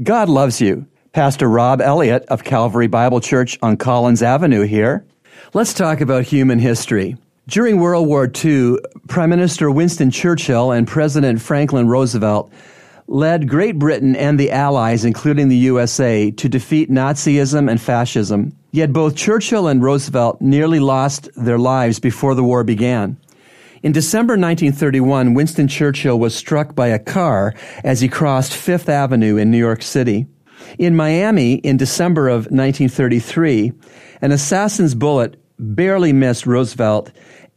God loves you. Pastor Rob Elliott of Calvary Bible Church on Collins Avenue here. Let's talk about human history. During World War II, Prime Minister Winston Churchill and President Franklin Roosevelt led Great Britain and the Allies, including the USA, to defeat Nazism and fascism. Yet both Churchill and Roosevelt nearly lost their lives before the war began. In December 1931, Winston Churchill was struck by a car as he crossed Fifth Avenue in New York City. In Miami, in December of 1933, an assassin's bullet barely missed Roosevelt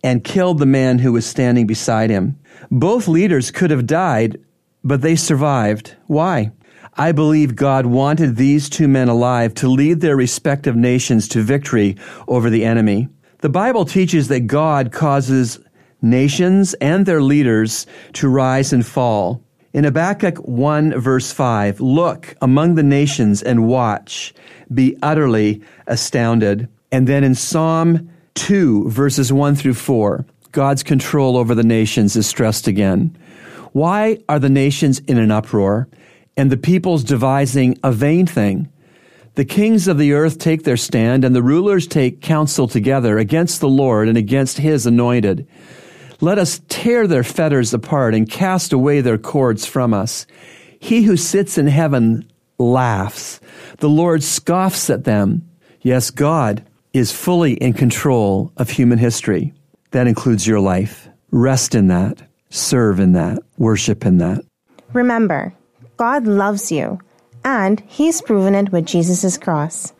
and killed the man who was standing beside him. Both leaders could have died, but they survived. Why? I believe God wanted these two men alive to lead their respective nations to victory over the enemy. The Bible teaches that God causes nations and their leaders to rise and fall. In Habakkuk 1 verse 5, look among the nations and watch, be utterly astounded. And then in Psalm 2 verses 1 through 4, God's control over the nations is stressed again. Why are the nations in an uproar and the peoples devising a vain thing? The kings of the earth take their stand and the rulers take counsel together against the Lord and against his anointed. Let us tear their fetters apart and cast away their cords from us. He who sits in heaven laughs. The Lord scoffs at them. Yes, God is fully in control of human history. That includes your life. Rest in that. Serve in that. Worship in that. Remember, God loves you, and He's proven it with Jesus' cross.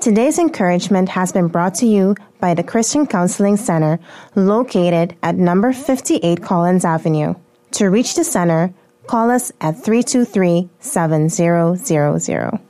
Today's encouragement has been brought to you by the Christian Counseling Center located at number 58 Collins Avenue. To reach the center, call us at 323 7000.